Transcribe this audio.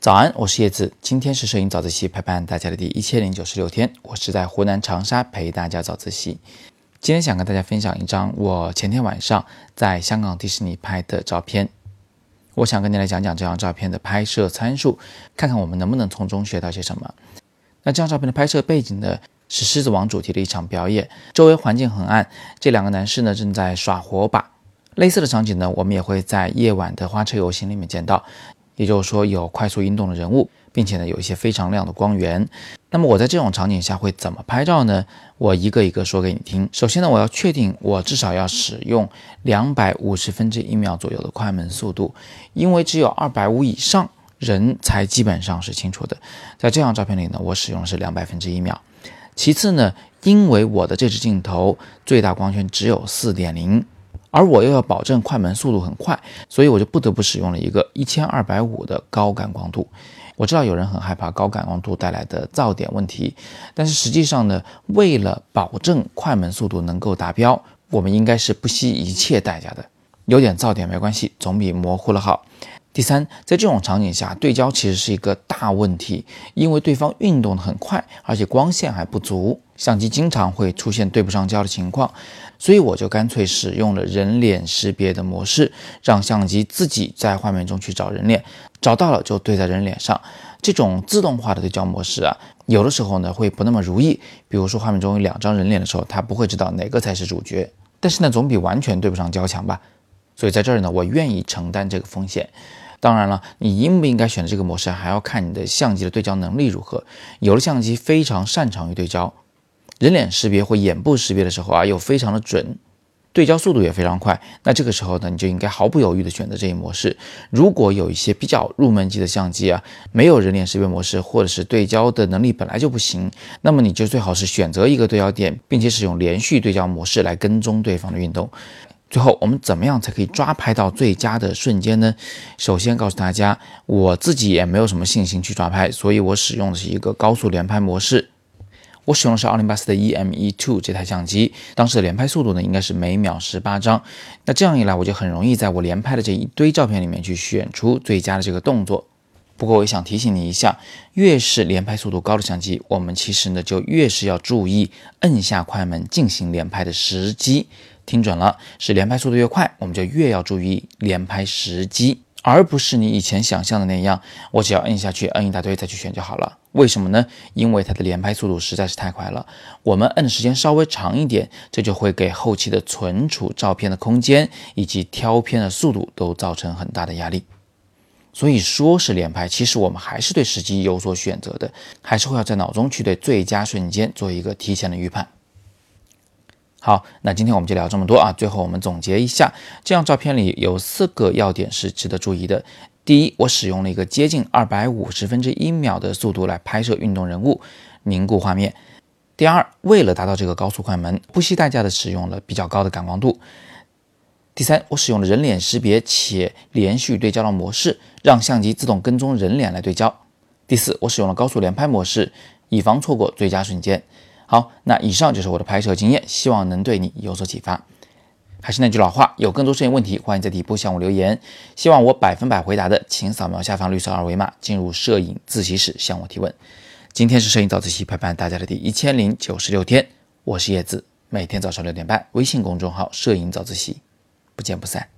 早安，我是叶子。今天是摄影早自习陪伴大家的第一千零九十六天，我是在湖南长沙陪大家早自习。今天想跟大家分享一张我前天晚上在香港迪士尼拍的照片。我想跟你来讲讲这张照片的拍摄参数，看看我们能不能从中学到些什么。那这张照片的拍摄背景呢，是《狮子王》主题的一场表演，周围环境很暗，这两个男士呢正在耍火把。类似的场景呢，我们也会在夜晚的花车游行里面见到。也就是说，有快速运动的人物，并且呢，有一些非常亮的光源。那么我在这种场景下会怎么拍照呢？我一个一个说给你听。首先呢，我要确定我至少要使用两百五十分之一秒左右的快门速度，因为只有二百五以上人才基本上是清楚的。在这张照片里呢，我使用的是两百分之一秒。其次呢，因为我的这支镜头最大光圈只有四点零。而我又要保证快门速度很快，所以我就不得不使用了一个一千二百五的高感光度。我知道有人很害怕高感光度带来的噪点问题，但是实际上呢，为了保证快门速度能够达标，我们应该是不惜一切代价的。有点噪点没关系，总比模糊了好。第三，在这种场景下，对焦其实是一个大问题，因为对方运动的很快，而且光线还不足，相机经常会出现对不上焦的情况。所以我就干脆使用了人脸识别的模式，让相机自己在画面中去找人脸，找到了就对在人脸上。这种自动化的对焦模式啊，有的时候呢会不那么如意。比如说画面中有两张人脸的时候，它不会知道哪个才是主角。但是呢，总比完全对不上焦强吧。所以在这儿呢，我愿意承担这个风险。当然了，你应不应该选择这个模式，还要看你的相机的对焦能力如何。有的相机非常擅长于对焦，人脸识别或眼部识别的时候啊，又非常的准，对焦速度也非常快。那这个时候呢，你就应该毫不犹豫的选择这一模式。如果有一些比较入门级的相机啊，没有人脸识别模式，或者是对焦的能力本来就不行，那么你就最好是选择一个对焦点，并且使用连续对焦模式来跟踪对方的运动。最后，我们怎么样才可以抓拍到最佳的瞬间呢？首先告诉大家，我自己也没有什么信心去抓拍，所以我使用的是一个高速连拍模式。我使用的是奥林巴斯的 EM-E2 这台相机，当时的连拍速度呢应该是每秒十八张。那这样一来，我就很容易在我连拍的这一堆照片里面去选出最佳的这个动作。不过，我也想提醒你一下，越是连拍速度高的相机，我们其实呢就越是要注意摁下快门进行连拍的时机。听准了，是连拍速度越快，我们就越要注意连拍时机，而不是你以前想象的那样，我只要摁下去，摁一大堆再去选就好了。为什么呢？因为它的连拍速度实在是太快了，我们摁的时间稍微长一点，这就会给后期的存储照片的空间以及挑片的速度都造成很大的压力。所以说是连拍，其实我们还是对时机有所选择的，还是会要在脑中去对最佳瞬间做一个提前的预判。好，那今天我们就聊这么多啊。最后我们总结一下，这张照片里有四个要点是值得注意的。第一，我使用了一个接近二百五十分之一秒的速度来拍摄运动人物凝固画面。第二，为了达到这个高速快门，不惜代价的使用了比较高的感光度。第三，我使用了人脸识别且连续对焦的模式，让相机自动跟踪人脸来对焦。第四，我使用了高速连拍模式，以防错过最佳瞬间。好，那以上就是我的拍摄经验，希望能对你有所启发。还是那句老话，有更多摄影问题，欢迎在底部向我留言。希望我百分百回答的，请扫描下方绿色二维码，进入摄影自习室向我提问。今天是摄影早自习陪伴大家的第一千零九十六天，我是叶子，每天早上六点半，微信公众号“摄影早自习”，不见不散。